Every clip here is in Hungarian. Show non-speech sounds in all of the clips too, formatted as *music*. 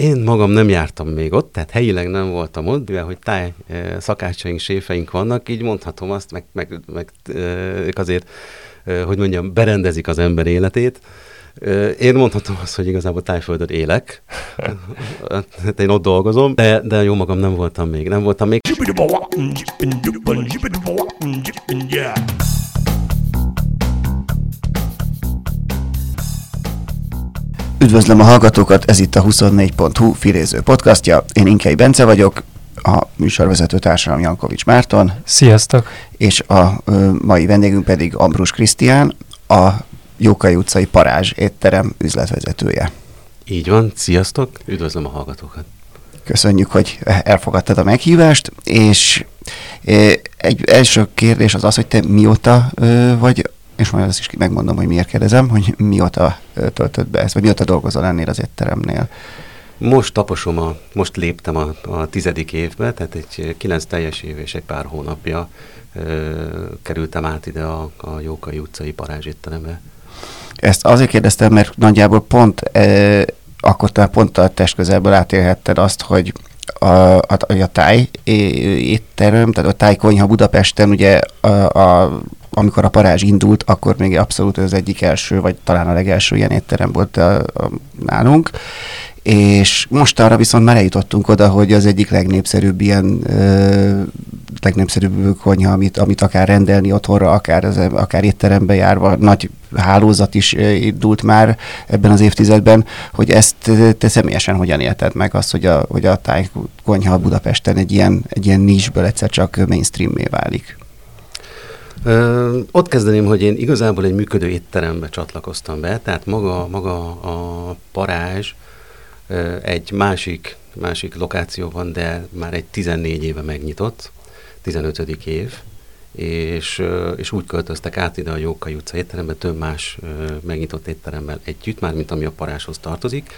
Én magam nem jártam még ott, tehát helyileg nem voltam ott, mivel hogy táj szakácsaink, séfeink vannak, így mondhatom azt, meg, meg, meg ők azért, hogy mondjam, berendezik az ember életét. Én mondhatom azt, hogy igazából tájföldön élek. hát én ott dolgozom, de, de jó magam nem voltam még. Nem voltam még. Üdvözlöm a hallgatókat, ez itt a 24.hu filéző podcastja. Én Inkei Bence vagyok, a műsorvezető társam Jankovics Márton. Sziasztok! És a ö, mai vendégünk pedig Ambrus Krisztián, a Jókai utcai Parázs étterem üzletvezetője. Így van, sziasztok, üdvözlöm a hallgatókat. Köszönjük, hogy elfogadtad a meghívást, és egy első kérdés az az, hogy te mióta vagy és majd azt is megmondom, hogy miért kérdezem, hogy mióta töltött be ezt, vagy mióta dolgozol ennél az étteremnél. Most taposom, a, most léptem a, a tizedik évbe, tehát egy kilenc teljes év és egy pár hónapja ö, kerültem át ide a, a Jókai utcai parázsétterembe. Ezt azért kérdeztem, mert nagyjából pont e, akkor te pont a test közelből átélhetted azt, hogy a, a, a táj étterem, tehát a tájkonyha Budapesten ugye a, a amikor a parázs indult, akkor még abszolút az egyik első, vagy talán a legelső ilyen étterem volt a, a, nálunk, és most arra viszont már eljutottunk oda, hogy az egyik legnépszerűbb ilyen ö, legnépszerűbb konyha, amit, amit akár rendelni otthonra, akár, az, akár étterembe járva, nagy hálózat is indult már ebben az évtizedben, hogy ezt te személyesen hogyan élted meg, azt, hogy a, hogy a tájkonyha Budapesten egy ilyen, egy ilyen nisből egyszer csak mainstream válik? Ö, ott kezdeném, hogy én igazából egy működő étterembe csatlakoztam be, tehát maga, maga a parázs ö, egy másik, másik lokáció van, de már egy 14 éve megnyitott, 15. év, és, és úgy költöztek át ide a Jókai utca étterembe, több más megnyitott étteremmel együtt, már mint ami a paráshoz tartozik.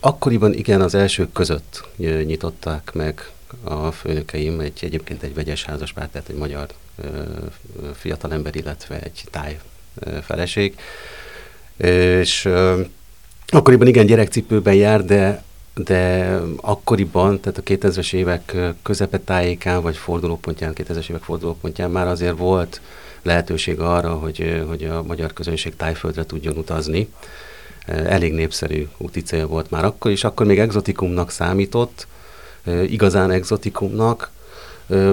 Akkoriban igen, az elsők között nyitották meg a főnökeim, egy, egyébként egy vegyes házaspár, tehát egy magyar fiatalember, illetve egy táj feleség. És akkoriban igen gyerekcipőben jár, de de akkoriban, tehát a 2000-es évek közepetájékán, vagy fordulópontján, 2000-es évek fordulópontján már azért volt lehetőség arra, hogy, hogy a magyar közönség tájföldre tudjon utazni. Elég népszerű úti cél volt már akkor, és akkor még exotikumnak számított, igazán exotikumnak,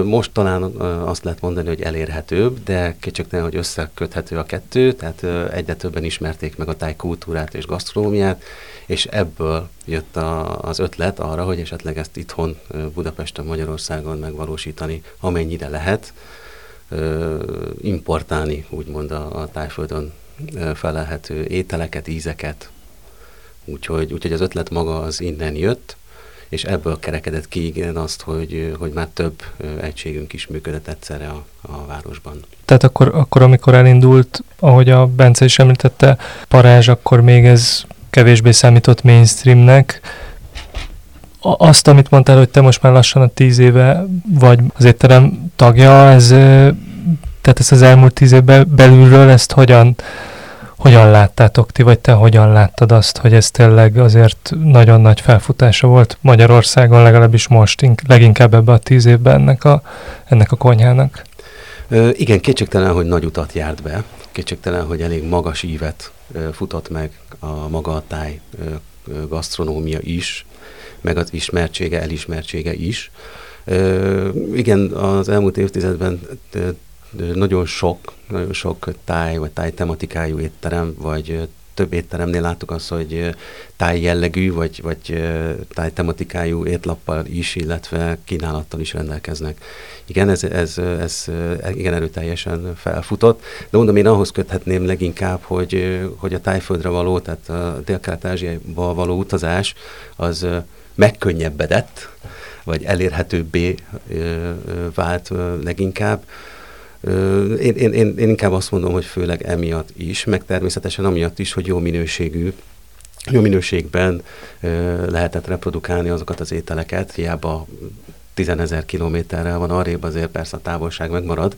most talán azt lehet mondani, hogy elérhetőbb, de kétségtelen, hogy összeköthető a kettő, tehát egyre többen ismerték meg a tájkultúrát és gasztronómiát, és ebből jött a, az ötlet arra, hogy esetleg ezt itthon Budapesten, Magyarországon megvalósítani, amennyire lehet, importálni úgymond a, a tájföldön felelhető ételeket, ízeket. Úgyhogy, úgyhogy az ötlet maga az innen jött, és ebből kerekedett ki igen azt, hogy, hogy már több egységünk is működött egyszerre a, a városban. Tehát akkor, akkor, amikor elindult, ahogy a Bence is említette, parázs, akkor még ez kevésbé számított mainstreamnek. Azt, amit mondtál, hogy te most már lassan a tíz éve vagy az étterem tagja, ez, tehát ezt az elmúlt tíz évben belülről ezt hogyan hogyan láttátok ti, vagy te hogyan láttad azt, hogy ez tényleg azért nagyon nagy felfutása volt Magyarországon, legalábbis most, leginkább ebbe a tíz évben ennek a, ennek a konyhának? Ö, igen, kétségtelen, hogy nagy utat járt be, kétségtelen, hogy elég magas ívet ö, futott meg a maga a táj ö, gasztronómia is, meg az ismertsége, elismertsége is. Ö, igen, az elmúlt évtizedben nagyon sok, nagyon sok táj vagy táj tematikájú étterem, vagy több étteremnél láttuk azt, hogy táj jellegű, vagy, vagy táj tematikájú étlappal is, illetve kínálattal is rendelkeznek. Igen, ez, ez, ez igen erőteljesen felfutott, de mondom, én ahhoz köthetném leginkább, hogy, hogy a tájföldre való, tehát a Dél-Kelet-Ázsiába való utazás az megkönnyebbedett, vagy elérhetőbbé vált leginkább, én, én, én, én inkább azt mondom, hogy főleg emiatt is, meg természetesen amiatt is, hogy jó minőségű jó minőségben lehetett reprodukálni azokat az ételeket, hiába 10 ezer kilométerrel van arrébb, azért persze a távolság megmarad,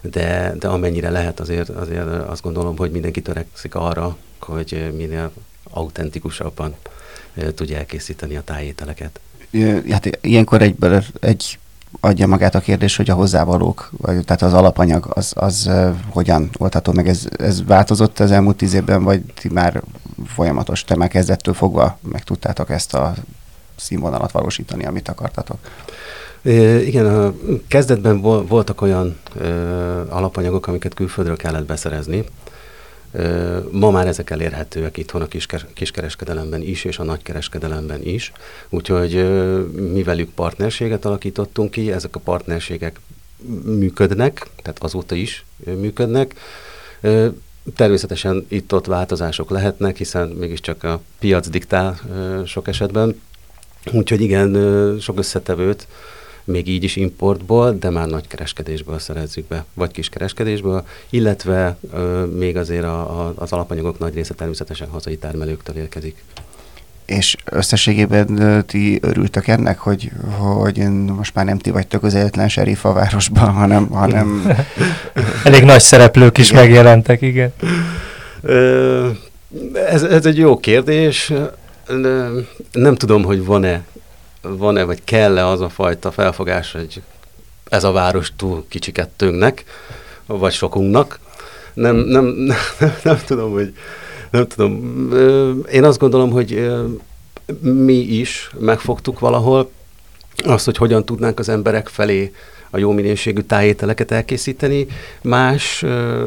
de, de amennyire lehet, azért, azért azt gondolom, hogy mindenki törekszik arra, hogy minél autentikusabban tudja elkészíteni a tájételeket. Hát ilyenkor egyből egy adja magát a kérdés, hogy a hozzávalók, vagy, tehát az alapanyag, az, az hogyan oldható meg. Ez, ez változott az elmúlt tíz évben, vagy ti már folyamatos, te már kezdettől fogva meg tudtátok ezt a színvonalat valósítani, amit akartatok? igen, a kezdetben voltak olyan ö, alapanyagok, amiket külföldről kellett beszerezni. Ma már ezek elérhetőek itthon a kisker, kiskereskedelemben is, és a nagykereskedelemben is. Úgyhogy mi velük partnerséget alakítottunk ki, ezek a partnerségek működnek, tehát azóta is működnek. Természetesen itt-ott változások lehetnek, hiszen mégiscsak a piac diktál sok esetben. Úgyhogy igen, sok összetevőt még így is importból, de már nagy kereskedésből szerezzük be, vagy kis kereskedésből, illetve ö, még azért a, a, az alapanyagok nagy része természetesen hazai termelőktől érkezik. És összességében ti örültek ennek, hogy, hogy most már nem ti vagytok az egyetlen serif a városban, hanem... hanem... *laughs* Elég nagy szereplők is igen. megjelentek, igen. Ez, ez egy jó kérdés. Nem tudom, hogy van-e van-e, vagy kell-e az a fajta felfogás, hogy ez a város túl kicsikettőnknek, vagy sokunknak. Nem, nem, *laughs* nem, nem tudom, hogy nem tudom. Én azt gondolom, hogy mi is megfogtuk valahol azt, hogy hogyan tudnánk az emberek felé a jó minőségű tájételeket elkészíteni. Más ö,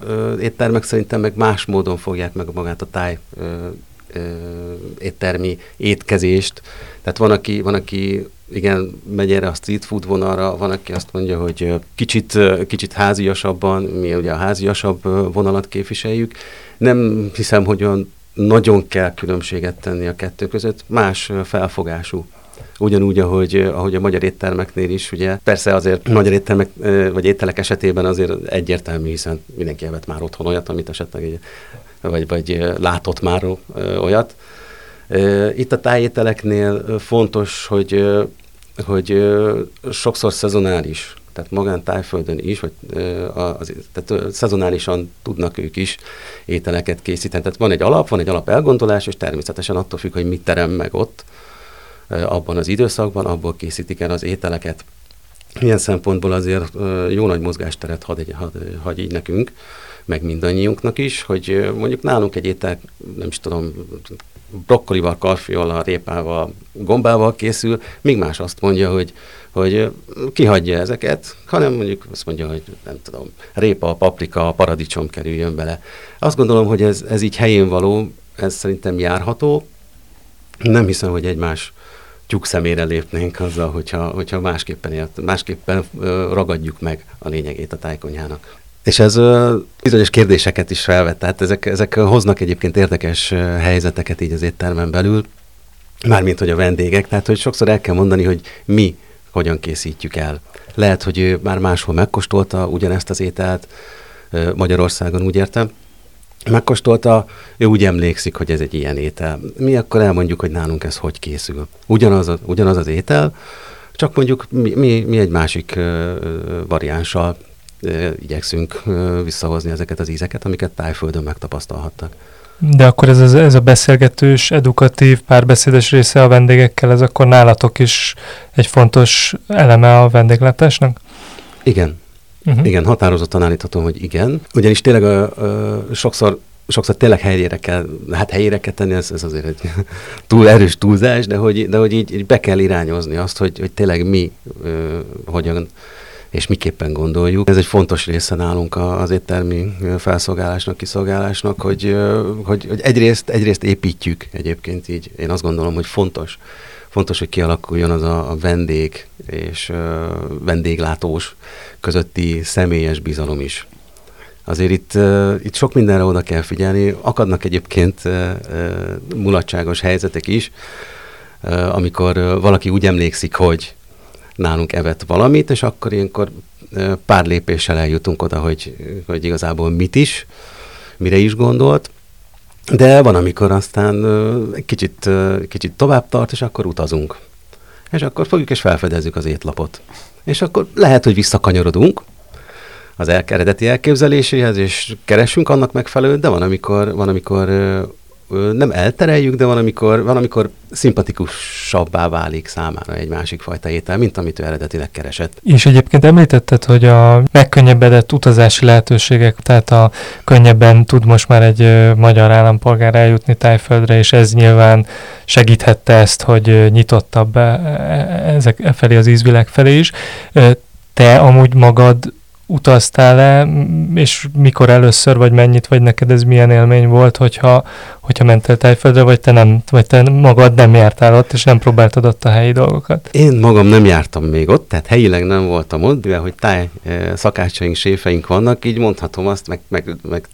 ö, éttermek szerintem meg más módon fogják meg magát a táj ö, éttermi étkezést tehát van, aki, van, aki igen, megy erre a street food vonalra, van, aki azt mondja, hogy kicsit, kicsit háziasabban, mi ugye a háziasabb vonalat képviseljük. Nem hiszem, hogy olyan nagyon kell különbséget tenni a kettő között, más felfogású. Ugyanúgy, ahogy, ahogy a magyar éttermeknél is, ugye persze azért magyar éttermek vagy ételek esetében azért egyértelmű, hiszen mindenki evett már otthon olyat, amit esetleg vagy, vagy látott már olyat, itt a tájételeknél fontos, hogy, hogy sokszor szezonális, tehát magán tájföldön is, vagy az, tehát szezonálisan tudnak ők is ételeket készíteni. Tehát van egy alap, van egy alap elgondolás, és természetesen attól függ, hogy mit terem meg ott, abban az időszakban, abból készítik el az ételeket. Ilyen szempontból azért jó nagy mozgásteret hagy, hagy, hagy így nekünk, meg mindannyiunknak is, hogy mondjuk nálunk egy étel, nem is tudom, brokkolival, karfiollal, répával, gombával készül, míg más azt mondja, hogy, hogy kihagyja ezeket, hanem mondjuk azt mondja, hogy nem tudom, répa, paprika, paradicsom kerüljön bele. Azt gondolom, hogy ez, ez így helyén való, ez szerintem járható. Nem hiszem, hogy egymás tyúk szemére lépnénk azzal, hogyha, hogyha másképpen, élt, másképpen ragadjuk meg a lényegét a tájkonyhának. És ez bizonyos kérdéseket is felvet, tehát ezek, ezek hoznak egyébként érdekes helyzeteket így az éttermen belül, mármint, hogy a vendégek, tehát hogy sokszor el kell mondani, hogy mi hogyan készítjük el. Lehet, hogy ő már máshol megkóstolta ugyanezt az ételt, Magyarországon úgy értem, megkóstolta, ő úgy emlékszik, hogy ez egy ilyen étel. Mi akkor elmondjuk, hogy nálunk ez hogy készül. Ugyanaz, a, ugyanaz az étel, csak mondjuk mi, mi, mi egy másik uh, variánssal igyekszünk visszahozni ezeket az ízeket, amiket tájföldön megtapasztalhattak. De akkor ez, ez a beszélgetős, edukatív, párbeszédes része a vendégekkel, ez akkor nálatok is egy fontos eleme a vendéglátásnak? Igen. Uh-huh. Igen, határozottan állíthatom, hogy igen. Ugyanis tényleg a, a, sokszor sokszor tényleg helyére kell, hát helyére kell tenni, ez, ez azért egy *laughs* túl erős túlzás, de hogy, de hogy így, így be kell irányozni azt, hogy, hogy tényleg mi ö, hogyan és miképpen gondoljuk. Ez egy fontos része nálunk az éttermi felszolgálásnak, kiszolgálásnak, hogy, hogy, hogy egyrészt, egyrészt építjük egyébként így. Én azt gondolom, hogy fontos, fontos, hogy kialakuljon az a, a vendég és uh, vendéglátós közötti személyes bizalom is. Azért itt, uh, itt sok mindenre oda kell figyelni. Akadnak egyébként uh, mulatságos helyzetek is, amikor valaki úgy emlékszik, hogy nálunk evett valamit, és akkor ilyenkor pár lépéssel eljutunk oda, hogy, hogy igazából mit is, mire is gondolt, de van, amikor aztán kicsit, kicsit tovább tart, és akkor utazunk. És akkor fogjuk és felfedezzük az étlapot. És akkor lehet, hogy visszakanyarodunk az eredeti elképzeléséhez, és keresünk annak megfelelőt, de van, amikor, van, amikor nem eltereljük, de van amikor, van, amikor szimpatikusabbá válik számára egy másik fajta étel, mint amit ő eredetileg keresett. És egyébként említetted, hogy a megkönnyebbedett utazási lehetőségek, tehát a könnyebben tud most már egy magyar állampolgár eljutni Tájföldre, és ez nyilván segíthette ezt, hogy nyitottabb e, e, ezek e felé az ízvilág felé is. Te amúgy magad utaztál-e, és mikor először, vagy mennyit, vagy neked ez milyen élmény volt, hogyha, hogyha mentél Tájföldre, vagy te, nem, vagy te magad nem jártál ott, és nem próbáltad ott a helyi dolgokat? Én magam nem jártam még ott, tehát helyileg nem voltam ott, mivel hogy táj szakácsaink, séfeink vannak, így mondhatom azt, meg, meg, meg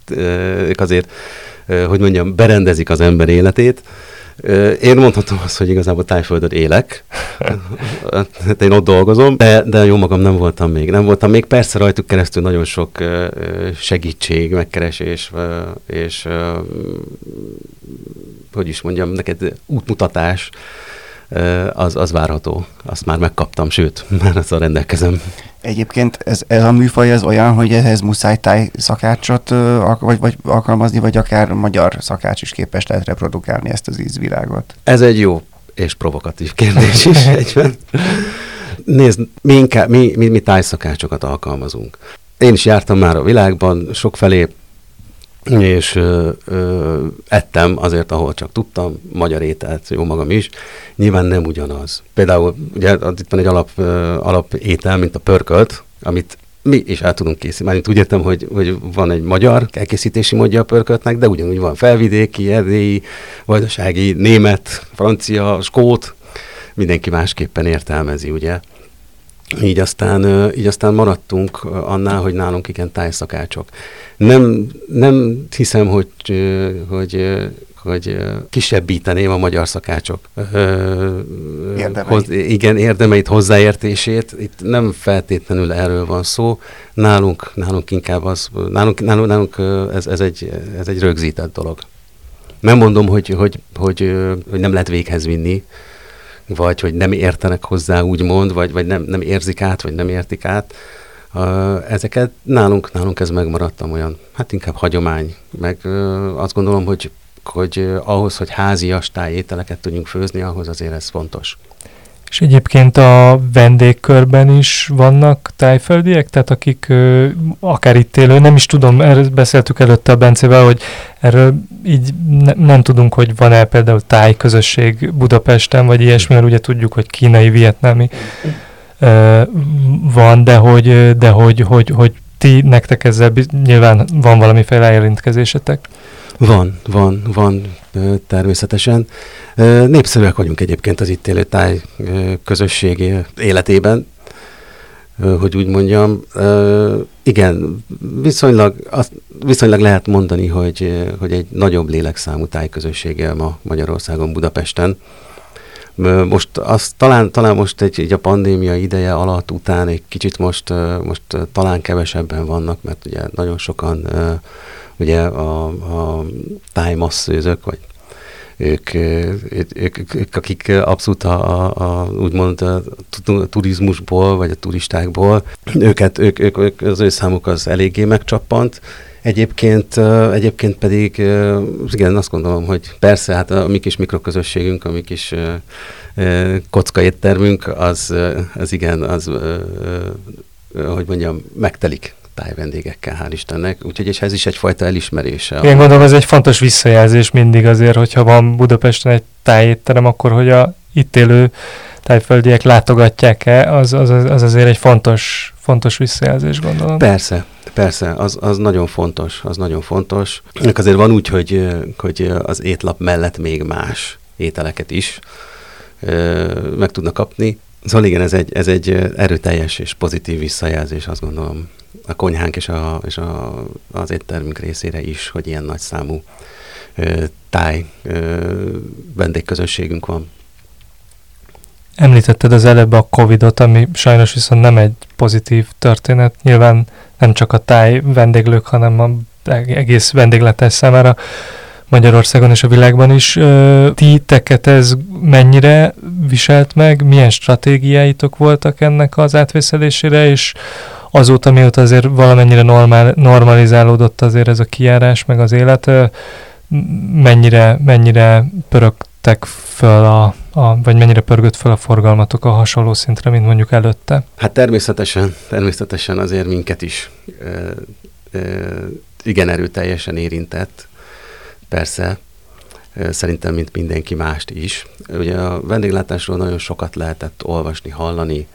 ők azért, hogy mondjam, berendezik az ember életét, én mondhatom azt, hogy igazából tájföldön élek, hát én ott dolgozom, de, de jó magam nem voltam még. Nem voltam még, persze rajtuk keresztül nagyon sok segítség, megkeresés, és hogy is mondjam, neked útmutatás, az, az várható. Azt már megkaptam, sőt, már az a rendelkezem. Egyébként ez, ez a műfaj ez olyan, hogy ehhez muszáj táj szakácsot vagy, vagy alkalmazni, vagy akár magyar szakács is képes lehet reprodukálni ezt az ízvilágot? Ez egy jó és provokatív kérdés is *laughs* egyben. Nézd, mi, inkább, mi, mi, mi tájszakácsokat alkalmazunk. Én is jártam már a világban, sokfelé és ö, ö, ettem azért, ahol csak tudtam, magyar ételt, jó magam is, nyilván nem ugyanaz. Például ugye itt van egy alap, ö, alap étel, mint a pörkölt, amit mi is el tudunk készíteni. Mármint úgy értem, hogy, hogy van egy magyar elkészítési módja a pörköltnek, de ugyanúgy van felvidéki, erdélyi, vajdasági, német, francia, skót, mindenki másképpen értelmezi, ugye. Így aztán, így aztán maradtunk annál, hogy nálunk igen tájszakácsok. Nem, nem hiszem, hogy, hogy, hogy kisebbíteném a magyar szakácsok érdemeit. Hoz, igen, érdemeit, hozzáértését. Itt nem feltétlenül erről van szó. Nálunk, nálunk inkább az, nálunk, nálunk, nálunk ez, ez, egy, ez egy rögzített dolog. Nem mondom, hogy, hogy, hogy, hogy nem lehet véghez vinni, vagy hogy nem értenek hozzá, úgymond, vagy, vagy nem, nem érzik át, vagy nem értik át. Ezeket nálunk, nálunk ez megmaradtam olyan, hát inkább hagyomány, meg azt gondolom, hogy, hogy ahhoz, hogy házias tájételeket tudjunk főzni, ahhoz azért ez fontos. És egyébként a vendégkörben is vannak tájföldiek, tehát akik ö, akár itt élő, nem is tudom, erről beszéltük előtte a Bencével, hogy erről így ne, nem tudunk, hogy van-e például tájközösség Budapesten, vagy ilyesmi, mert ugye tudjuk, hogy kínai, vietnámi van, de hogy, de hogy, hogy, hogy ti, nektek ezzel nyilván van valamiféle jelentkezésetek. Van, van, van természetesen. Népszerűek vagyunk egyébként az itt élő táj közösség életében, hogy úgy mondjam. Igen, viszonylag, viszonylag lehet mondani, hogy, hogy egy nagyobb lélekszámú tájközössége ma Magyarországon, Budapesten. Most azt, talán, talán most egy, egy a pandémia ideje alatt, után egy kicsit most, most talán kevesebben vannak, mert ugye nagyon sokan ugye a, a tájmasszőzök, vagy ők, ők, ők, akik abszolút a, a, a úgymond a turizmusból, vagy a turistákból, őket, ők, ők, ők, az ő számuk az eléggé megcsappant. Egyébként, egyébként pedig, igen, azt gondolom, hogy persze, hát a mi kis mikroközösségünk, a mi kis kocka éttermünk, az, az igen, az, hogy mondjam, megtelik tájvendégekkel, hál' Istennek. Úgyhogy és ez is egyfajta elismerése. Én gondolom, ez egy fontos visszajelzés mindig azért, hogyha van Budapesten egy tájétterem, akkor hogy a itt élő tájföldiek látogatják-e, az, az, az azért egy fontos, fontos visszajelzés, gondolom. Persze, persze, az, az nagyon fontos, az nagyon fontos. Azért van úgy, hogy, hogy az étlap mellett még más ételeket is meg tudnak kapni. Szóval igen, ez egy, ez egy erőteljes és pozitív visszajelzés, azt gondolom a konyhánk és, a, és a, az éttermünk részére is, hogy ilyen nagy számú ö, táj ö, vendégközösségünk van. Említetted az előbb a Covid-ot, ami sajnos viszont nem egy pozitív történet. Nyilván nem csak a táj vendéglők, hanem a egész vendégletes számára Magyarországon és a világban is. Ti teket ez mennyire viselt meg? Milyen stratégiáitok voltak ennek az átvészelésére, és azóta, mióta azért valamennyire normál, normalizálódott azért ez a kiárás, meg az élet, mennyire, mennyire pörögtek föl a, a, vagy mennyire pörgött föl a forgalmatok a hasonló szintre, mint mondjuk előtte? Hát természetesen, természetesen azért minket is ö, ö, igen erőteljesen érintett, persze, szerintem, mint mindenki mást is. Ugye a vendéglátásról nagyon sokat lehetett olvasni, hallani,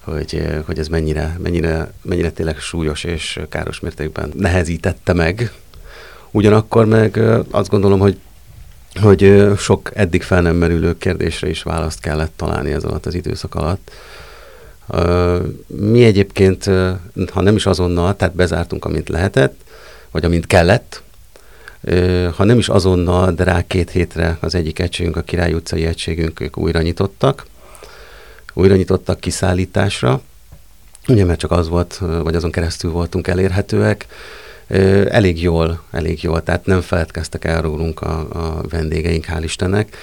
hogy, hogy ez mennyire, mennyire, mennyire tényleg súlyos és káros mértékben nehezítette meg. Ugyanakkor meg azt gondolom, hogy hogy sok eddig fel nem merülő kérdésre is választ kellett találni ez alatt az időszak alatt. Mi egyébként, ha nem is azonnal, tehát bezártunk, amint lehetett, vagy amint kellett, ha nem is azonnal, de rá két hétre az egyik egységünk, a Király utcai egységünk, ők újra nyitottak, újra nyitottak kiszállításra, ugye mert csak az volt, vagy azon keresztül voltunk elérhetőek, elég jól, elég jól, tehát nem feledkeztek el rólunk a, a vendégeink, hál' Istennek.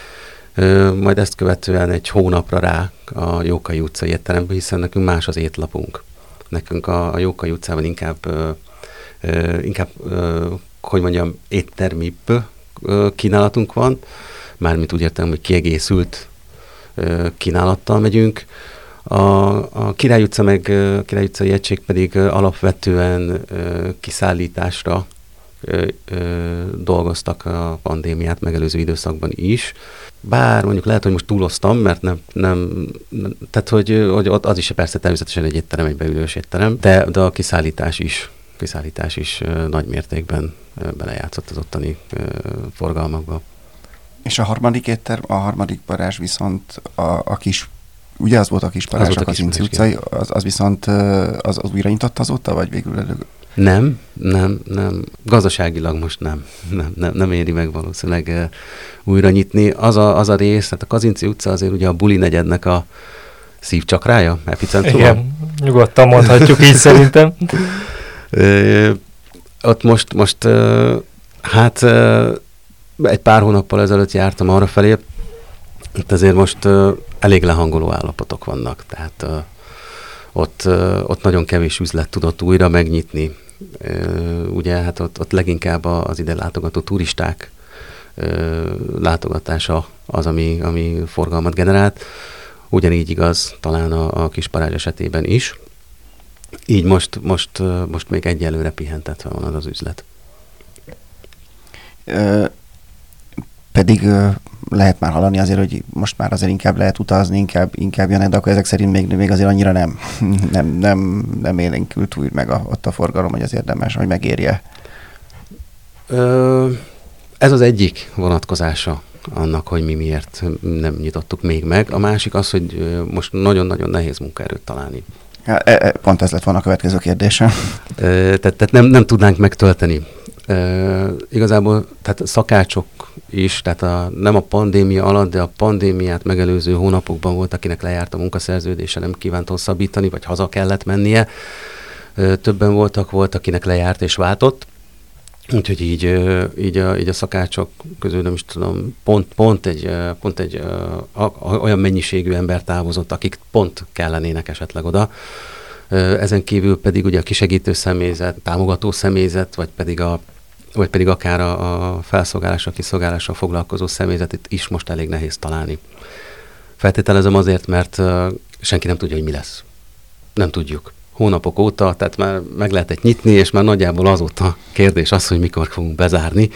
Majd ezt követően egy hónapra rá a Jókai utcai étterembe, hiszen nekünk más az étlapunk. Nekünk a, a Jókai utcában inkább, inkább hogy mondjam, éttermibb kínálatunk van, mármint úgy értem, hogy kiegészült kínálattal megyünk. A, a Király utca meg a Király utcai egység pedig alapvetően kiszállításra dolgoztak a pandémiát megelőző időszakban is. Bár mondjuk lehet, hogy most túloztam, mert nem, nem tehát hogy, hogy az is persze természetesen egy étterem, egy beülős étterem, de, de a kiszállítás is, kiszállítás is nagy mértékben belejátszott az ottani forgalmakba. És a harmadik étterm, a harmadik parázs viszont a, a kis Ugye az volt a kis parázs, az, az Inci utcai, az, az viszont az, az újra nyitott azóta, vagy végül elő? Nem, nem, nem. Gazdaságilag most nem. Nem, nem, nem éri meg valószínűleg uh, újra nyitni. Az a, az a rész, hát a Kazinci utca azért ugye a Buli negyednek a szívcsakrája, epicentrum. Igen, nyugodtan mondhatjuk így szerintem. *laughs* Ott most, most hát egy pár hónappal ezelőtt jártam arra felé, itt azért most elég lehangoló állapotok vannak, tehát ott, ott nagyon kevés üzlet tudott újra megnyitni. Ugye hát ott, ott leginkább az ide látogató turisták látogatása az, ami, ami forgalmat generált. Ugyanígy igaz talán a, a Kisparázs esetében is. Így most, most, most még egyelőre pihentetve van az az üzlet. Pedig lehet már hallani azért, hogy most már azért inkább lehet utazni, inkább, inkább jönnek, de akkor ezek szerint még, még azért annyira nem, *laughs* nem, nem, nem élénkült úgy meg a, ott a forgalom, hogy az érdemes, hogy megérje. Ö, ez az egyik vonatkozása annak, hogy mi miért nem nyitottuk még meg. A másik az, hogy most nagyon-nagyon nehéz munkaerőt találni. E, e, pont ez lett volna a következő kérdése. Tehát, tehát nem, nem tudnánk megtölteni igazából tehát szakácsok is, tehát a, nem a pandémia alatt, de a pandémiát megelőző hónapokban volt, akinek lejárt a munkaszerződése, nem kívánt hosszabbítani, vagy haza kellett mennie. Többen voltak, volt, akinek lejárt és váltott. Úgyhogy így, így, a, így a szakácsok közül nem is tudom, pont, pont egy, pont egy olyan mennyiségű ember távozott, akik pont kellenének esetleg oda. Ezen kívül pedig ugye a kisegítő személyzet, támogató személyzet, vagy pedig a vagy pedig akár a, a felszolgálásra, kiszolgálásra foglalkozó személyzetet is most elég nehéz találni. Feltételezem azért, mert senki nem tudja, hogy mi lesz. Nem tudjuk. Hónapok óta, tehát már meg lehetett nyitni, és már nagyjából azóta kérdés az, hogy mikor fogunk bezárni.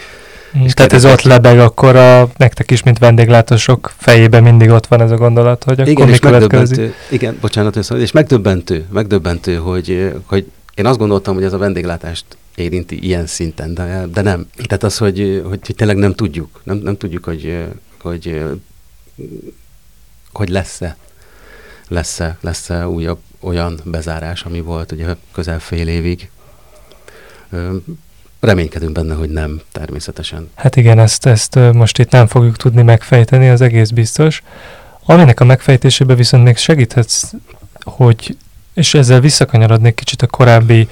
És tehát ez ott lebeg, akkor a, nektek is, mint vendéglátósok fejében mindig ott van ez a gondolat, hogy akkor igen, mi következik. Igen, bocsánat, és megdöbbentő, megdöbbentő, hogy, hogy én azt gondoltam, hogy ez a vendéglátást érinti ilyen szinten, de, de nem. Tehát az, hogy, hogy, hogy tényleg nem tudjuk, nem, nem tudjuk, hogy, hogy, hogy lesz-e, lesz-e, lesz-e újabb olyan bezárás, ami volt ugye közel fél évig. Reménykedünk benne, hogy nem, természetesen. Hát igen, ezt, ezt most itt nem fogjuk tudni megfejteni, az egész biztos. Aminek a megfejtésébe viszont még segíthetsz, hogy, és ezzel visszakanyarodnék kicsit a korábbi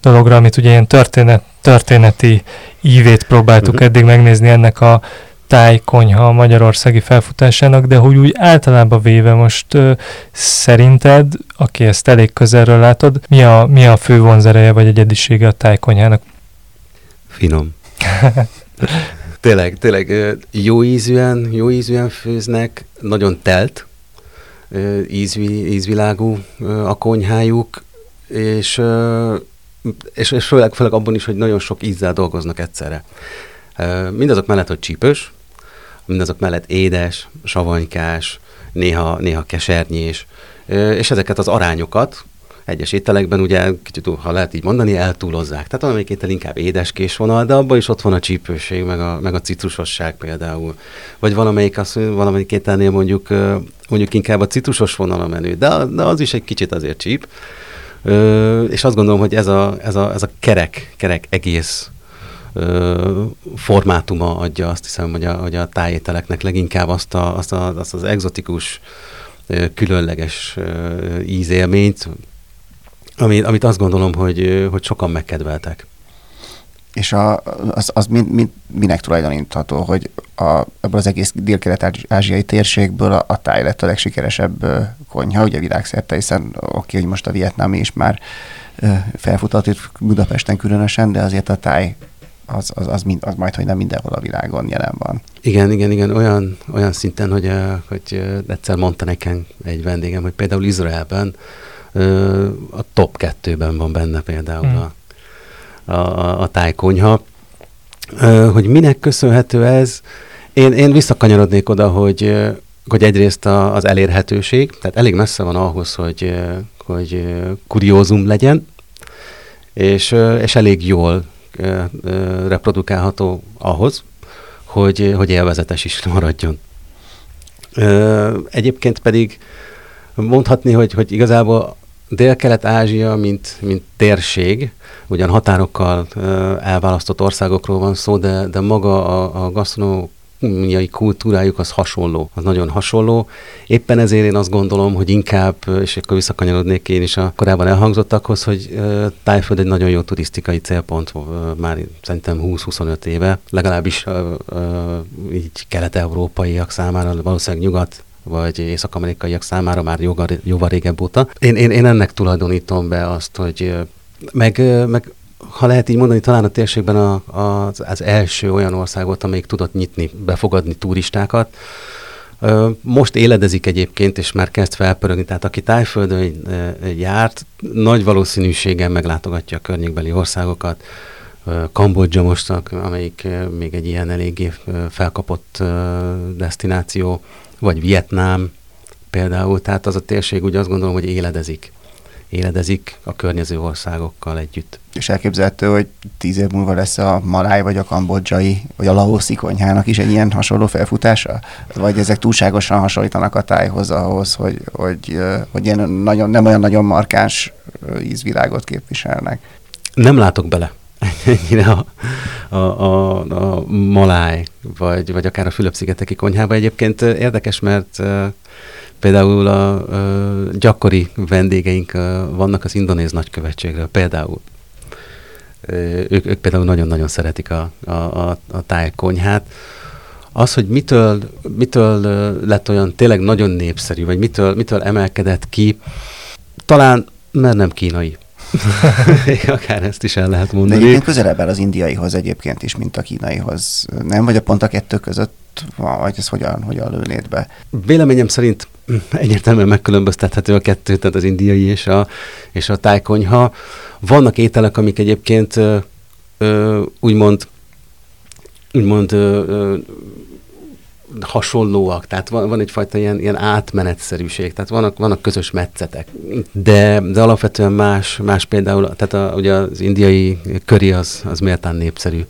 dologra, amit ugye ilyen történet, történeti ívét próbáltuk uh-huh. eddig megnézni ennek a tájkonyha magyarországi felfutásának, de hogy úgy általában véve most ö, szerinted, aki ezt elég közelről látod, mi a, mi a fő vonzereje vagy egyedisége a tájkonyhának? Finom. *laughs* tényleg, tényleg jó ízűen, jó ízűen főznek, nagyon telt, ízvi, ízvilágú a konyhájuk, és, és, és főleg, főleg abban is, hogy nagyon sok ízzel dolgoznak egyszerre. Mindazok mellett, hogy csípős, mindazok mellett édes, savanykás, néha, néha kesernyés, és ezeket az arányokat egyes ételekben ugye, kicsit, ha lehet így mondani, eltúlozzák. Tehát valamelyik étel inkább édeskés vonal, de abban is ott van a csípőség, meg a, meg a citrusosság például. Vagy valamelyik, az, valamelyik ételnél mondjuk, mondjuk inkább a citrusos vonal a menü, de, de az is egy kicsit azért csíp. és azt gondolom, hogy ez a, ez a, ez a kerek, kerek egész formátuma adja azt hiszem, hogy a, hogy a tájételeknek leginkább azt, a, azt, a, azt az exotikus, különleges ízélményt, amit, amit azt gondolom, hogy, hogy sokan megkedveltek. És a, az, az mind, mind, minek tulajdonítható, hogy a, ebből az egész dél-kelet-ázsiai térségből a, a táj lett a legsikeresebb konyha, ugye világszerte, hiszen oké, hogy most a vietnámi is már felfutott itt Budapesten különösen, de azért a táj az, az, az, mind, az majd, hogy nem mindenhol a világon jelen van. Igen, igen, igen, olyan, olyan szinten, hogy, hogy egyszer mondta nekem egy vendégem, hogy például Izraelben a top kettőben van benne például hmm. a, a, a tájkonyha. Hogy minek köszönhető ez? Én, én visszakanyarodnék oda, hogy, hogy egyrészt a, az elérhetőség, tehát elég messze van ahhoz, hogy, hogy kuriózum legyen, és, és elég jól reprodukálható ahhoz, hogy, hogy élvezetes is maradjon. Egyébként pedig mondhatni, hogy, hogy igazából Dél-Kelet-Ázsia, mint, mint térség, ugyan határokkal elválasztott országokról van szó, de, de maga a, a gasztronómiai kultúrájuk az hasonló, az nagyon hasonló. Éppen ezért én azt gondolom, hogy inkább, és akkor visszakanyarodnék én is a korábban elhangzottakhoz, hogy Tájföld egy nagyon jó turisztikai célpont már szerintem 20-25 éve, legalábbis így kelet-európaiak számára, valószínűleg nyugat vagy észak-amerikaiak számára már jóval, jóval régebb óta. Én, én, én ennek tulajdonítom be azt, hogy meg, meg ha lehet így mondani, talán a térségben a, a, az első olyan országot, amelyik tudott nyitni, befogadni turistákat. Most éledezik egyébként, és már kezd felpörögni, tehát aki tájföldön járt, nagy valószínűséggel meglátogatja a környékbeli országokat. Kambodzsa most, amelyik még egy ilyen eléggé felkapott destináció vagy Vietnám például, tehát az a térség úgy azt gondolom, hogy éledezik. Éledezik a környező országokkal együtt. És elképzelhető, hogy tíz év múlva lesz a maláj, vagy a kambodzsai, vagy a laoszi konyhának is egy ilyen hasonló felfutása? Vagy ezek túlságosan hasonlítanak a tájhoz ahhoz, hogy, hogy, hogy ilyen nagyon, nem olyan nagyon markáns ízvilágot képviselnek? Nem látok bele *laughs* ennyire a, a, a, a maláj, vagy, vagy akár a Fülöp-szigeteki konyhába. Egyébként érdekes, mert például a, a gyakori vendégeink vannak az indonéz nagykövetségről, például. Ők, ők például nagyon-nagyon szeretik a, a, a, a tájkonyhát. Az, hogy mitől, mitől lett olyan tényleg nagyon népszerű, vagy mitől, mitől emelkedett ki, talán mert nem kínai *laughs* Akár ezt is el lehet mondani. De egyébként közelebb áll az indiaihoz egyébként is, mint a kínaihoz. Nem? Vagy a pont a kettő között vagy ez hogyan, hogyan lőnéd be? Véleményem szerint egyértelműen megkülönböztethető a kettő, tehát az indiai és a, és a tájkonyha. Vannak ételek, amik egyébként ö, ö, úgymond úgymond ö, ö, hasonlóak, tehát van, van egyfajta ilyen, ilyen átmenetszerűség, tehát vannak, vannak közös metszetek, de, de alapvetően más, más például, tehát a, ugye az indiai köri az, az méltán népszerű,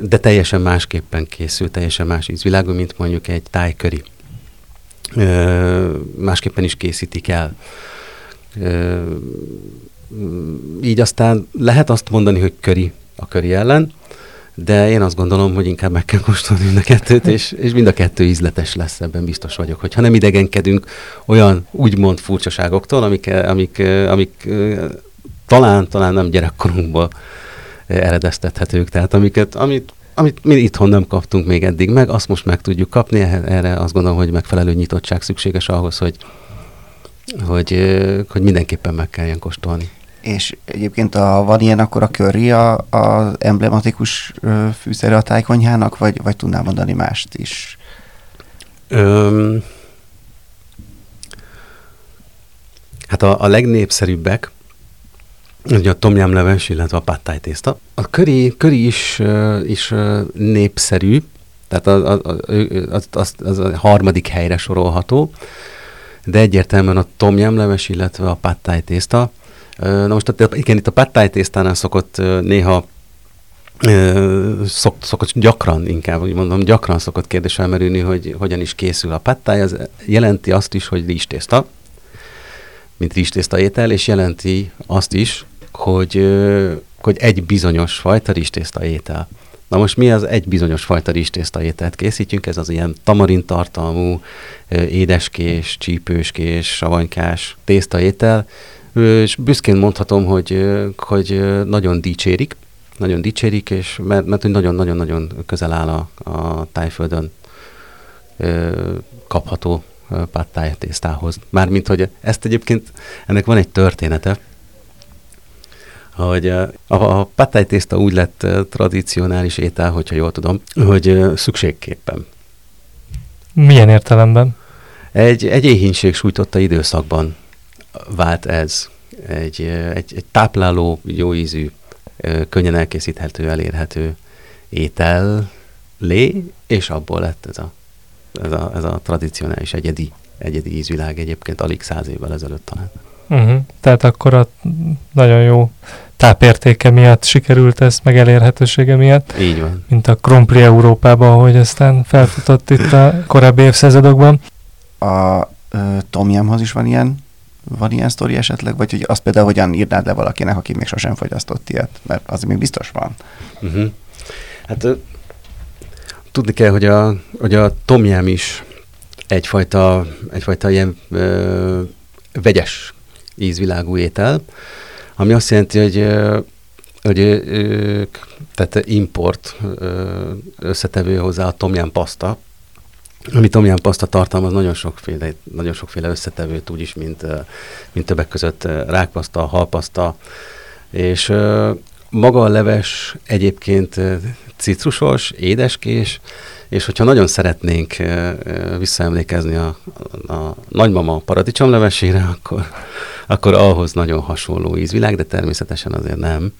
de teljesen másképpen készül, teljesen más ízvilágú, mint mondjuk egy tájköri. Másképpen is készítik el. Így aztán lehet azt mondani, hogy köri a köri ellen, de én azt gondolom, hogy inkább meg kell kóstolni mind a kettőt, és, és mind a kettő ízletes lesz, ebben biztos vagyok. Hogyha nem idegenkedünk olyan úgymond furcsaságoktól, amik, amik, amik talán, talán nem gyerekkorunkból eredeztethetők, tehát amiket, amit, amit mi itthon nem kaptunk még eddig meg, azt most meg tudjuk kapni, erre azt gondolom, hogy megfelelő nyitottság szükséges ahhoz, hogy, hogy, hogy mindenképpen meg kelljen kóstolni És egyébként a, van ilyen, akkor a curry a, a emblematikus fűszere a tájkonyhának, vagy, vagy tudnál mondani mást is? Öm, hát a, a legnépszerűbbek, ugye a tomjámleves, illetve a pattáj tészta. A köri, köri is, is népszerű, tehát az, az, az, az a harmadik helyre sorolható, de egyértelműen a tomjámleves, illetve a pattáj tészta. Na most igen, itt a pattáj tésztánál szokott néha szok, szokott gyakran, inkább úgy mondom, gyakran szokott kérdés felmerülni, hogy hogyan is készül a pattáj. Ez jelenti azt is, hogy rizstészta, mint rizstészta étel, és jelenti azt is, hogy, hogy egy bizonyos fajta rizstészta étel. Na most mi az egy bizonyos fajta rizstészta ételt készítjünk? Ez az ilyen tamarin tartalmú, édeskés, csípőskés, savanykás tészta étel, és büszkén mondhatom, hogy, hogy nagyon dicsérik, nagyon dicsérik, és mert, mert nagyon-nagyon-nagyon közel áll a, a tájföldön kapható pattáj tésztához. Mármint, hogy ezt egyébként, ennek van egy története, hogy a, a pattáj tészta úgy lett tradicionális étel, hogyha jól tudom, hogy szükségképpen. Milyen értelemben? Egy, egy éhínség sújtotta időszakban vált ez. Egy, egy, egy tápláló, jó ízű, könnyen elkészíthető, elérhető étel lé, és abból lett ez a, ez a, ez a tradicionális egyedi, egyedi ízvilág egyébként alig száz évvel ezelőtt talán. Uh-huh. Tehát akkor a nagyon jó tápértéke miatt sikerült ez, meg elérhetősége miatt. Így van. Mint a Krompli Európában, ahogy aztán felfutott itt a korábbi évszázadokban. A Tomjamhoz is van ilyen van ilyen sztori esetleg, vagy hogy azt például hogyan írnád le valakinek, aki még sosem fogyasztott ilyet, mert az még biztos van. Uh-huh. Hát tudni kell, hogy a, hogy a tomjám is egyfajta, egyfajta ilyen ö, vegyes ízvilágú étel, ami azt jelenti, hogy hogy ők, tehát import összetevő hozzá a tomján paszta, ami tomján paszta tartalmaz nagyon sokféle, nagyon sokféle összetevőt, úgyis, mint, mint többek között rákpaszta, halpaszta, és maga a leves egyébként citrusos, édeskés, és hogyha nagyon szeretnénk visszaemlékezni a, a nagymama paradicsomlevesére, akkor, akkor ahhoz nagyon hasonló ízvilág, de természetesen azért nem,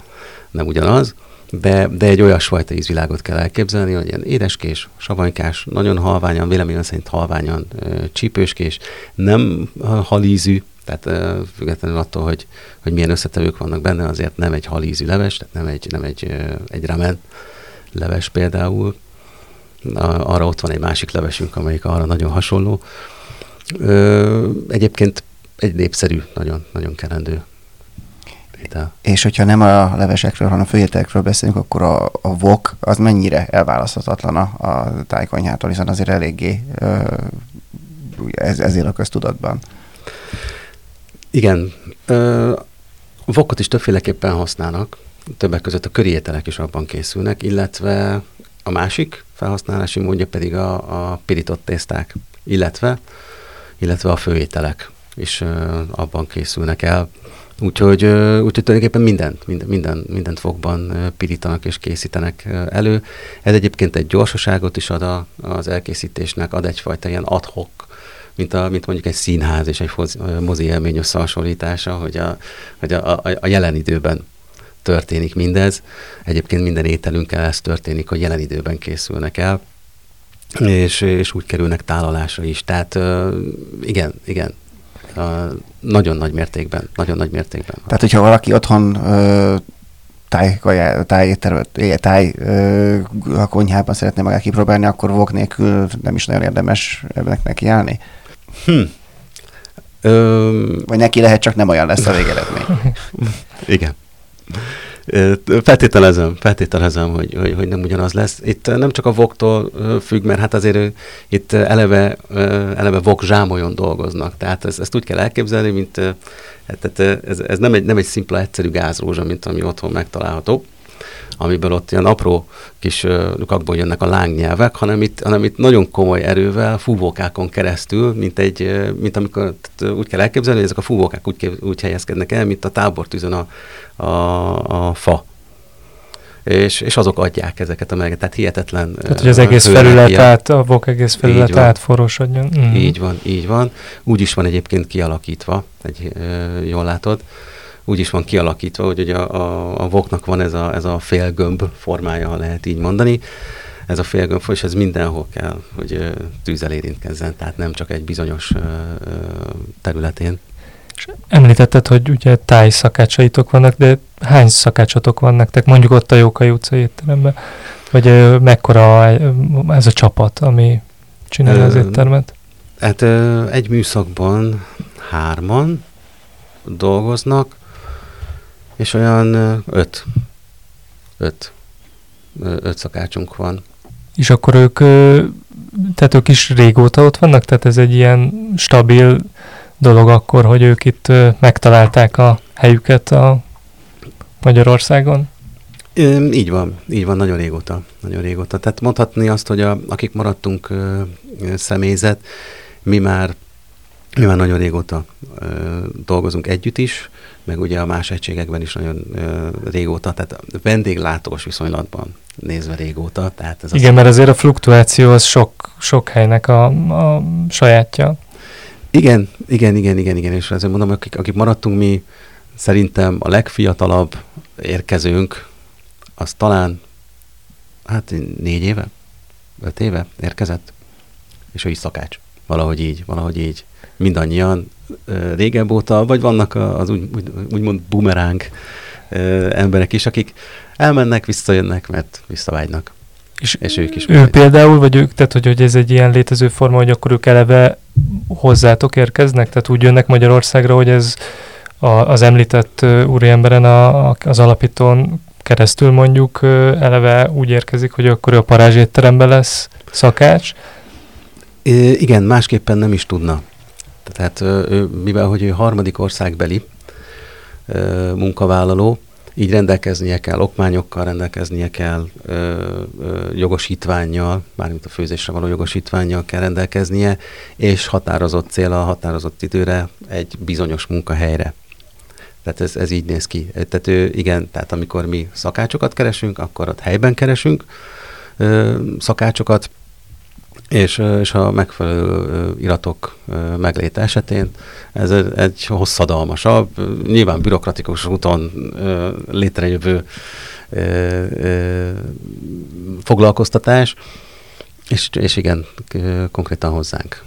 nem ugyanaz. De, de egy olyasfajta ízvilágot kell elképzelni, hogy ilyen édeskés, savanykás, nagyon halványan, véleményem szerint halványan csípőskés, nem halízű, tehát függetlenül attól, hogy, hogy milyen összetevők vannak benne, azért nem egy halízű leves, tehát nem egy, nem egy, egy ramen leves például. Arra ott van egy másik levesünk, amelyik arra nagyon hasonló. Egyébként egy népszerű, nagyon, nagyon kerendő étel. És hogyha nem a levesekről, hanem a főételekről beszélünk, akkor a, a vok az mennyire elválaszthatatlan a, a tájkonyhától, hiszen azért eléggé ez, ezért a köztudatban. Igen. Ö, vokot is többféleképpen használnak, többek között a köri ételek is abban készülnek, illetve a másik felhasználási módja pedig a, a pirított tészták, illetve, illetve a főételek is ö, abban készülnek el. Úgyhogy, úgyhogy tulajdonképpen mindent, minden, minden, mindent fogban pirítanak és készítenek elő. Ez egyébként egy gyorsaságot is ad a, az elkészítésnek, ad egyfajta ilyen adhok, mint, a, mint mondjuk egy színház és egy mozi élmény összehasonlítása, hogy a, hogy a, a, a jelen időben történik mindez. Egyébként minden ételünkkel ez történik, hogy jelen időben készülnek el, és, és úgy kerülnek tálalásra is. Tehát igen, igen, nagyon nagy mértékben, nagyon nagy mértékben. Tehát, hogyha valaki otthon ö, táj, táj, táj, táj ö, a konyhában szeretné magát kipróbálni, akkor vok nélkül nem is nagyon érdemes ennek nekiállni? Hm. Ö... Vagy neki lehet, csak nem olyan lesz a végeredmény. *laughs* Igen. Feltételezem, feltételezem, hogy, hogy, hogy nem ugyanaz lesz. Itt nem csak a voktól függ, mert hát azért itt eleve, eleve vok zsámolyon dolgoznak. Tehát ezt, ezt úgy kell elképzelni, mint hát, tehát ez, ez nem, egy, nem egy szimpla, egyszerű gázrózsa, mint ami otthon megtalálható, amiből ott ilyen apró kis lukakból jönnek a lángnyelvek, hanem itt, hanem itt nagyon komoly erővel fúvókákon keresztül, mint, egy, mint amikor úgy kell elképzelni, hogy ezek a fúvókák úgy, kép, úgy helyezkednek el, mint a tábortűzön a, a, a fa és, és azok adják ezeket a melegeket. Tehát hihetetlen Tehát, hogy az egész felület át, a vok egész felület átforosodjon. Mm. Így van, így van. Úgy is van egyébként kialakítva, egy, jól látod, úgy is van kialakítva, hogy ugye a, a, a voknak van ez a, ez a félgömb formája, ha lehet így mondani. Ez a félgömb, és ez mindenhol kell, hogy tűzzel érintkezzen, tehát nem csak egy bizonyos területén. És említetted, hogy ugye táj szakácsaitok vannak, de hány szakácsotok van nektek, mondjuk ott a Jókai utcai étteremben? Vagy mekkora ez a csapat, ami csinálja az éttermet? Hát egy műszakban hárman dolgoznak, és olyan öt, öt, öt szakácsunk van. És akkor ők, tehát ők is régóta ott vannak? Tehát ez egy ilyen stabil dolog akkor, hogy ők itt megtalálták a helyüket a Magyarországon? Így van, így van, nagyon régóta, nagyon régóta. Tehát mondhatni azt, hogy a, akik maradtunk ö, személyzet, mi már, mi már nagyon régóta ö, dolgozunk együtt is, meg ugye a más egységekben is nagyon ö, régóta, tehát vendéglátós viszonylatban nézve régóta. Tehát ez Igen, az mert azért a fluktuáció az sok, sok helynek a, a sajátja. Igen, igen, igen, igen, igen, és ezért mondom, akik, akik maradtunk mi, szerintem a legfiatalabb érkezőnk, az talán, hát négy éve, öt éve érkezett, és ő is szakács. Valahogy így, valahogy így. Mindannyian régebb óta, vagy vannak az úgy, úgy, úgymond bumeráng emberek is, akik elmennek, visszajönnek, mert visszavágynak. És, és ők is. Ő például, vagy ők, tehát hogy, hogy ez egy ilyen létező forma, hogy akkor ők eleve hozzátok érkeznek? Tehát úgy jönnek Magyarországra, hogy ez a, az említett úriemberen a, a, az alapítón keresztül mondjuk eleve úgy érkezik, hogy akkor ő a parázs étteremben lesz szakács? I, igen, másképpen nem is tudna. Tehát ő, mivel hogy ő harmadik országbeli munkavállaló, így rendelkeznie kell, okmányokkal rendelkeznie kell, ö, ö, jogosítványjal, mármint a főzésre való jogosítványjal kell rendelkeznie, és határozott cél a határozott időre egy bizonyos munkahelyre. Tehát ez, ez így néz ki. Tehát ő, igen, tehát amikor mi szakácsokat keresünk, akkor ott helyben keresünk ö, szakácsokat, és, és a megfelelő iratok megléte esetén ez egy hosszadalmasabb, nyilván bürokratikus úton létrejövő foglalkoztatás, és, és igen, konkrétan hozzánk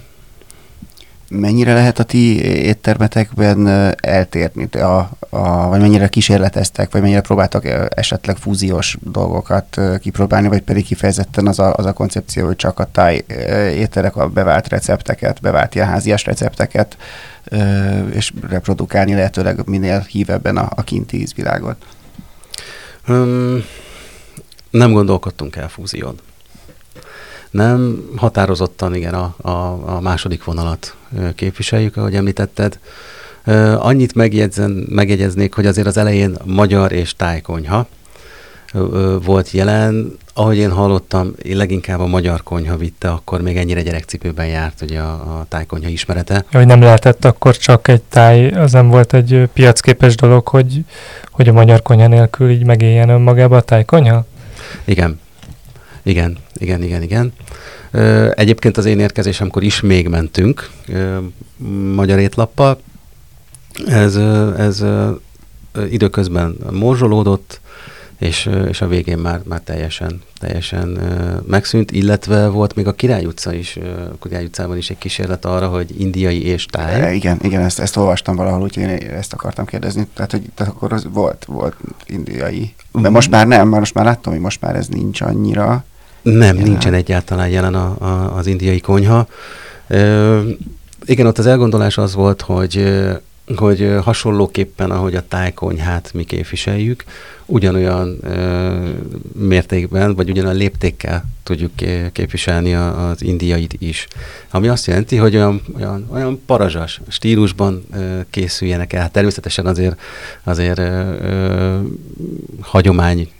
mennyire lehet a ti éttermetekben eltérni, a, a, vagy mennyire kísérleteztek, vagy mennyire próbáltak esetleg fúziós dolgokat kipróbálni, vagy pedig kifejezetten az a, az a koncepció, hogy csak a táj étterek a bevált recepteket, bevált ilyen házias recepteket, és reprodukálni lehetőleg minél hívebben a, a kinti ízvilágot? Um, nem gondolkodtunk el fúzión. Nem, határozottan igen a, a, a második vonalat képviseljük, ahogy említetted. Annyit megjegyzen, megjegyeznék, hogy azért az elején magyar és tájkonyha volt jelen. Ahogy én hallottam, én leginkább a magyar konyha vitte, akkor még ennyire gyerekcipőben járt ugye a, a tájkonyha ismerete. Hogy nem lehetett akkor csak egy táj, az nem volt egy piacképes dolog, hogy, hogy a magyar konyha nélkül így megéljen önmagába a tájkonyha? Igen, igen, igen, igen, igen. Egyébként az én érkezésemkor is még mentünk magyar étlappal. Ez, ez időközben morzsolódott, és, és a végén már, már teljesen, teljesen megszűnt, illetve volt még a Király utca is, a Király utcában is egy kísérlet arra, hogy indiai és táj. E, igen, igen, ezt, ezt olvastam valahol, úgyhogy én ezt akartam kérdezni. Tehát, hogy tehát akkor az volt, volt indiai. De most már nem, mert most már láttam, hogy most már ez nincs annyira. Nem, jelen. nincsen egyáltalán jelen a, a, az indiai konyha. Ö, igen, ott az elgondolás az volt, hogy hogy hasonlóképpen, ahogy a tájkonyhát mi képviseljük, ugyanolyan ö, mértékben, vagy ugyanolyan léptékkel tudjuk képviselni a, az indiait is. Ami azt jelenti, hogy olyan, olyan, olyan parazsas stílusban ö, készüljenek el. Természetesen azért, azért ö, ö, hagyomány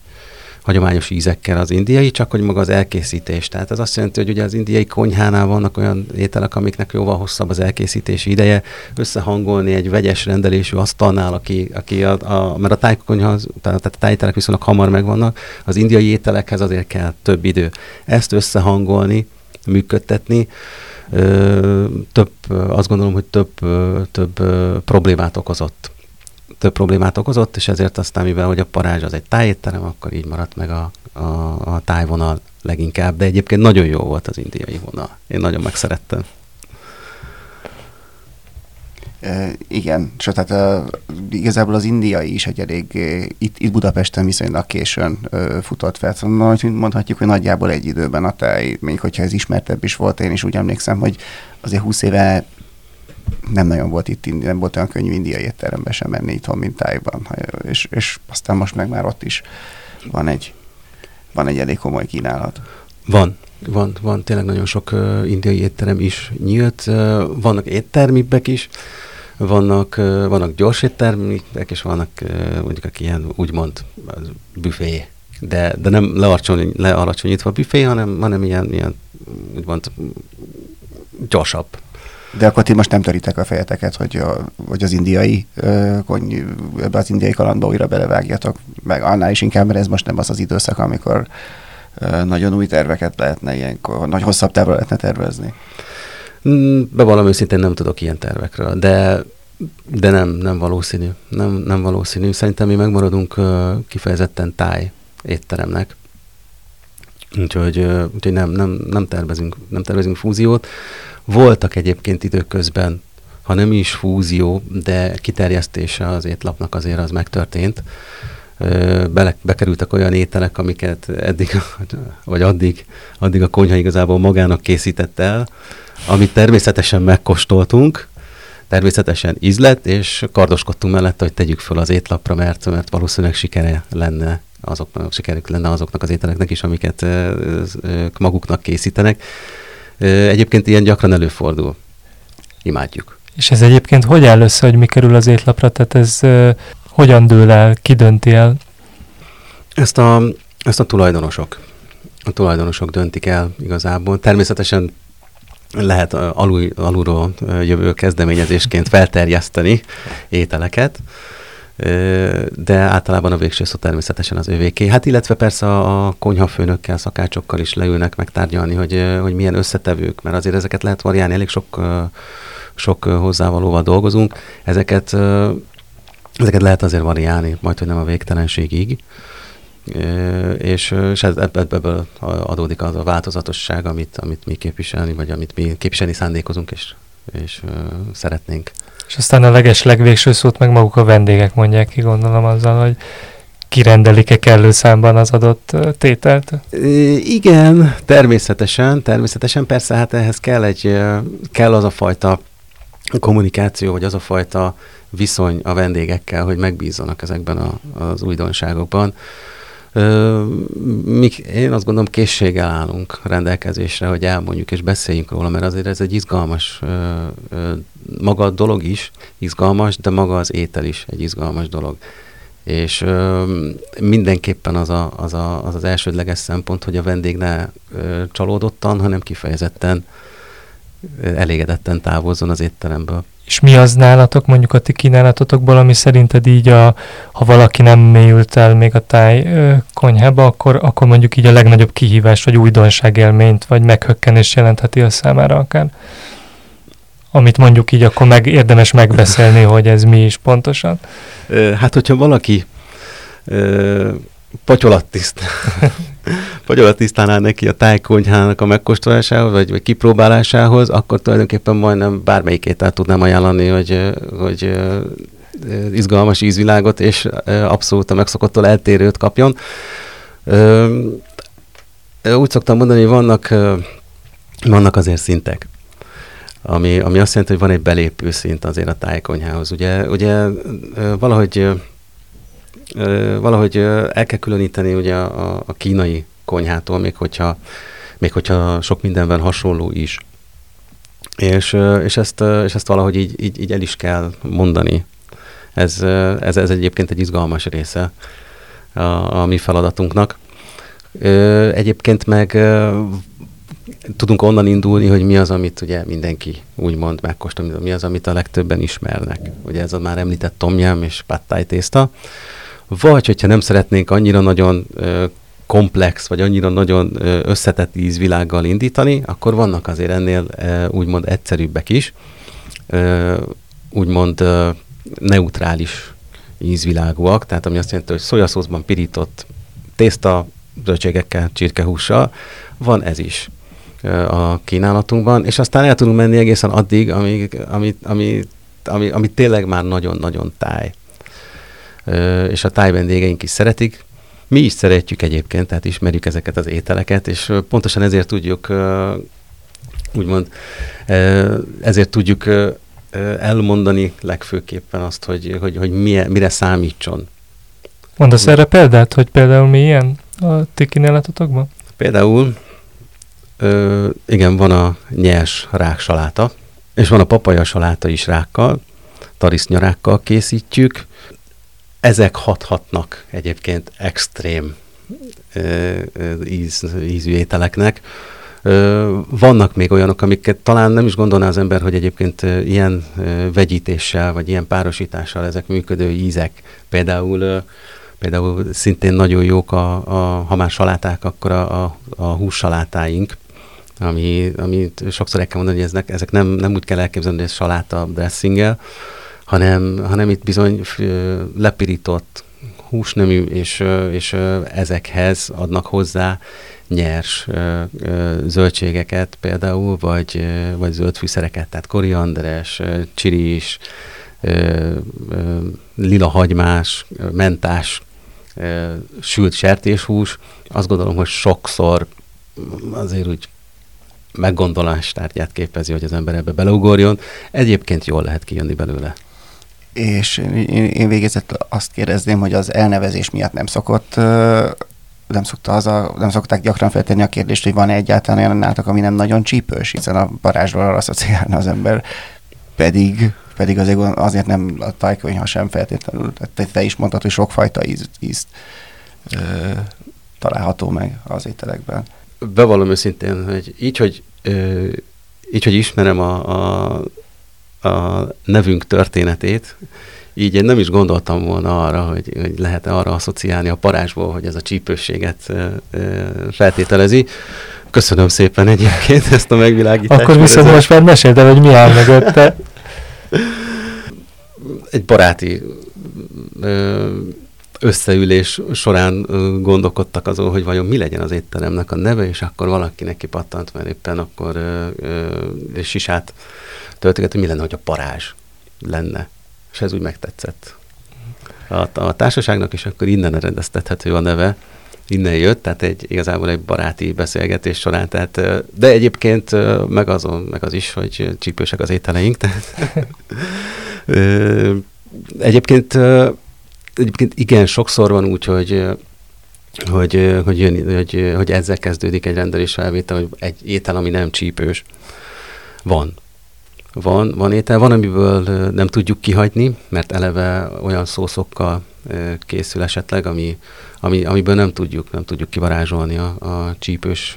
hagyományos ízekkel az indiai, csak hogy maga az elkészítés. Tehát ez azt jelenti, hogy ugye az indiai konyhánál vannak olyan ételek, amiknek jóval hosszabb az elkészítési ideje, összehangolni egy vegyes rendelésű asztalnál, aki, aki a, a, mert a tájkonyha, tehát a tájételek viszonylag hamar megvannak, az indiai ételekhez azért kell több idő. Ezt összehangolni, működtetni, több, azt gondolom, hogy több, több problémát okozott több problémát okozott, és ezért aztán, mivel hogy a parázs az egy tájétterem, akkor így maradt meg a, a, a tájvonal leginkább, de egyébként nagyon jó volt az indiai vonal. Én nagyon megszerettem. E, igen, sőt, tehát e, igazából az indiai is egy elég, e, itt, itt Budapesten viszonylag későn e, futott fel. Szóval mondhatjuk, hogy nagyjából egy időben a táj, még hogyha ez ismertebb is volt, én is úgy emlékszem, hogy azért 20 éve nem nagyon volt itt, nem volt olyan könnyű indiai étterembe sem menni itthon, mint tájban. És, és aztán most meg már ott is van egy, van egy elég komoly kínálat. Van, van, van, tényleg nagyon sok uh, indiai étterem is nyílt. Uh, vannak éttermibbek is, vannak, uh, vannak gyors éttermibbek, és vannak uh, mondjuk aki ilyen úgymond büfé. De, de nem lealacsony, lealacsonyítva büfé, hanem, hanem ilyen, ilyen úgymond gyorsabb de akkor ti most nem töritek a fejeteket, hogy, a, hogy az indiai kony, ebbe az indiai kalandba újra belevágjatok, meg annál is inkább, mert ez most nem az az időszak, amikor nagyon új terveket lehetne ilyenkor, nagy hosszabb távra lehetne tervezni. Mm, bevallom őszintén nem tudok ilyen tervekről, de de nem, nem valószínű. Nem, nem valószínű. Szerintem mi megmaradunk kifejezetten táj étteremnek. Úgyhogy, úgyhogy nem, nem, nem, tervezünk, nem tervezünk fúziót. Voltak egyébként időközben, ha nem is fúzió, de kiterjesztése az étlapnak azért az megtörtént. Bele, bekerültek olyan ételek, amiket eddig, *laughs* vagy addig, addig a konyha igazából magának készített el, amit természetesen megkóstoltunk, természetesen ízlet, és kardoskodtunk mellette, hogy tegyük föl az étlapra, mert, mert valószínűleg sikere lenne azoknak, sikerük lenne azoknak az ételeknek is, amiket maguknak készítenek. Egyébként ilyen gyakran előfordul. Imádjuk. És ez egyébként hogy áll össze, hogy mi kerül az étlapra? Tehát ez hogyan dől el, ki dönti el? Ezt a, ezt a tulajdonosok. A tulajdonosok döntik el igazából. Természetesen lehet alul, alulról jövő kezdeményezésként felterjeszteni ételeket, de általában a végső szó természetesen az övéké. Hát illetve persze a konyhafőnökkel, szakácsokkal is leülnek megtárgyalni, hogy, hogy milyen összetevők, mert azért ezeket lehet variálni, elég sok, sok hozzávalóval dolgozunk. Ezeket, ezeket lehet azért variálni, majd hogy nem a végtelenségig. És, és ebből adódik az a változatosság, amit, amit mi képviselni, vagy amit mi képviselni szándékozunk, és, és szeretnénk. És aztán a leges legvégső szót meg maguk a vendégek mondják ki, gondolom azzal, hogy kirendelik-e kellő számban az adott tételt? Igen, természetesen, természetesen persze, hát ehhez kell, egy, kell az a fajta kommunikáció, vagy az a fajta viszony a vendégekkel, hogy megbízzanak ezekben a, az újdonságokban. Mi, én azt gondolom készséggel állunk rendelkezésre, hogy elmondjuk és beszéljünk róla, mert azért ez egy izgalmas, maga a dolog is izgalmas, de maga az étel is egy izgalmas dolog. És mindenképpen az, a, az, a, az az elsődleges szempont, hogy a vendég ne csalódottan, hanem kifejezetten elégedetten távozzon az étteremből. És mi az nálatok, mondjuk a ti kínálatotokból, ami szerinted így, a, ha valaki nem mélyült el még a táj ö, konyhába, akkor, akkor mondjuk így a legnagyobb kihívás, vagy újdonságélményt, vagy meghökkenés jelentheti a számára akár? Amit mondjuk így akkor meg érdemes megbeszélni, *laughs* hogy ez mi is pontosan. Hát, hogyha valaki patyolattiszt. *laughs* patyolattisztánál neki a tájkonyhának a megkóstolásához, vagy, vagy kipróbálásához, akkor tulajdonképpen majdnem bármelyik ételt tudnám ajánlani, hogy, hogy izgalmas ízvilágot és abszolút a megszokottól eltérőt kapjon. Úgy szoktam mondani, hogy vannak, vannak azért szintek. Ami, ami azt jelenti, hogy van egy belépő szint azért a tájkonyhához. Ugye, ugye valahogy valahogy el kell különíteni ugye a, a kínai konyhától, még hogyha, még hogyha sok mindenben hasonló is. És, és, ezt, és ezt valahogy így, így, így el is kell mondani. Ez, ez, ez egyébként egy izgalmas része a, a mi feladatunknak. Egyébként meg tudunk onnan indulni, hogy mi az, amit ugye mindenki úgymond megkóstol, mi az, amit a legtöbben ismernek. Ugye ez a már említett tomjám és pattáj tészta. Vagy, hogyha nem szeretnénk annyira nagyon komplex, vagy annyira nagyon összetett ízvilággal indítani, akkor vannak azért ennél úgymond egyszerűbbek is, úgymond neutrális ízvilágúak, tehát ami azt jelenti, hogy szojaszószban pirított tészta, zöldségekkel, csirkehússal, van ez is a kínálatunkban, és aztán el tudunk menni egészen addig, amíg, ami, ami, ami, ami tényleg már nagyon-nagyon táj. És a táj vendégeink is szeretik, mi is szeretjük egyébként, tehát ismerjük ezeket az ételeket, és pontosan ezért tudjuk, úgymond, ezért tudjuk elmondani legfőképpen azt, hogy, hogy, hogy mire, mire számítson. Mondasz erre példát, hogy például mi ilyen a ti kínálatotokban? Például, ö, igen, van a nyers ráksaláta, és van a papaja saláta is rákkal, tarisznyarákkal készítjük. Ezek hathatnak egyébként extrém íz, ízű ételeknek. Vannak még olyanok, amiket talán nem is gondolná az ember, hogy egyébként ilyen vegyítéssel, vagy ilyen párosítással ezek működő ízek. Például például szintén nagyon jók, a, a, ha már saláták, akkor a, a, a hússalátáink, ami, amit sokszor el kell mondani, hogy ezek, ezek nem, nem úgy kell elképzelni, hogy ez saláta dressinggel, hanem, hanem itt bizony lepirított húsnemű, és, és ezekhez adnak hozzá nyers zöldségeket például, vagy, vagy zöld fűszereket, tehát korianderes, csiris, lila hagymás, mentás, sült sertéshús. Azt gondolom, hogy sokszor azért úgy meggondolástárgyát képezi, hogy az ember ebbe beleugorjon. Egyébként jól lehet kijönni belőle. És én, én végezett azt kérdezném, hogy az elnevezés miatt nem szokott nem, szokta az a, nem szokták gyakran feltenni a kérdést, hogy van-e egyáltalán olyan nátok, ami nem nagyon csípős, hiszen a parázsról arra asszociálna az ember, pedig, pedig azért, azért nem a tajkonyha sem feltétlenül. Te, te is mondtad, hogy sokfajta íz, ízt ö, található meg az ételekben. Bevallom őszintén, hogy így, hogy, így, hogy ismerem a, a, a nevünk történetét, így én nem is gondoltam volna arra, hogy, hogy lehet-e arra asszociálni a parázsból, hogy ez a csípősséget feltételezi. Köszönöm szépen egyébként ezt a megvilágítást. Akkor viszont most már meséld el, hogy mi áll mögötte. Egy baráti ö, összeülés során gondolkodtak azon, hogy vajon mi legyen az étteremnek a neve, és akkor valaki neki pattant, mert éppen akkor ö, ö, sisát töltöget, hogy mi lenne, hogy a parázs lenne. És ez úgy megtetszett. A, a társaságnak, és akkor innen rendeztethető a neve, innen jött, tehát egy, igazából egy baráti beszélgetés során, tehát, de egyébként meg, azon, meg az is, hogy csípősek az ételeink, tehát *laughs* egyébként, egyébként igen, sokszor van úgy, hogy hogy, hogy, jön, hogy, hogy ezzel kezdődik egy rendelés felvétel, hogy egy étel, ami nem csípős. Van van, van étel, van, amiből nem tudjuk kihagyni, mert eleve olyan szószokkal készül esetleg, ami, ami, amiből nem tudjuk, nem tudjuk kivarázsolni a, a csípős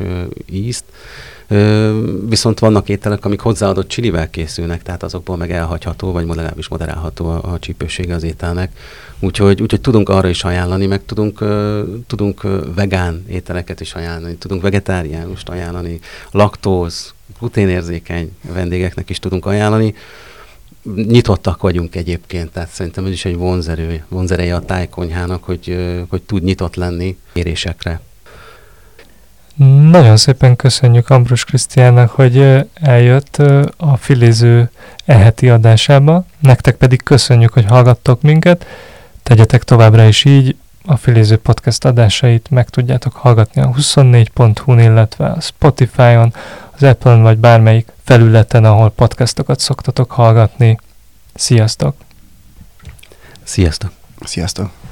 ízt. Viszont vannak ételek, amik hozzáadott csilivel készülnek, tehát azokból meg elhagyható, vagy legalábbis moderálható a, a csípősége az ételnek. Úgyhogy, úgyhogy tudunk arra is ajánlani, meg tudunk, tudunk vegán ételeket is ajánlani, tudunk vegetáriánust ajánlani, laktóz, gluténérzékeny vendégeknek is tudunk ajánlani. Nyitottak vagyunk egyébként, tehát szerintem ez is egy vonzerő, vonzereje a tájkonyhának, hogy, hogy tud nyitott lenni kérésekre. Nagyon szépen köszönjük Ambrus Krisztiánnak, hogy eljött a Filéző eheti adásába. Nektek pedig köszönjük, hogy hallgattok minket. Tegyetek továbbra is így, a Filéző Podcast adásait meg tudjátok hallgatni a 24.hu-n, illetve a Spotify-on, az Apple-on vagy bármelyik felületen, ahol podcastokat szoktatok hallgatni. Sziasztok! Sziasztok! Sziasztok!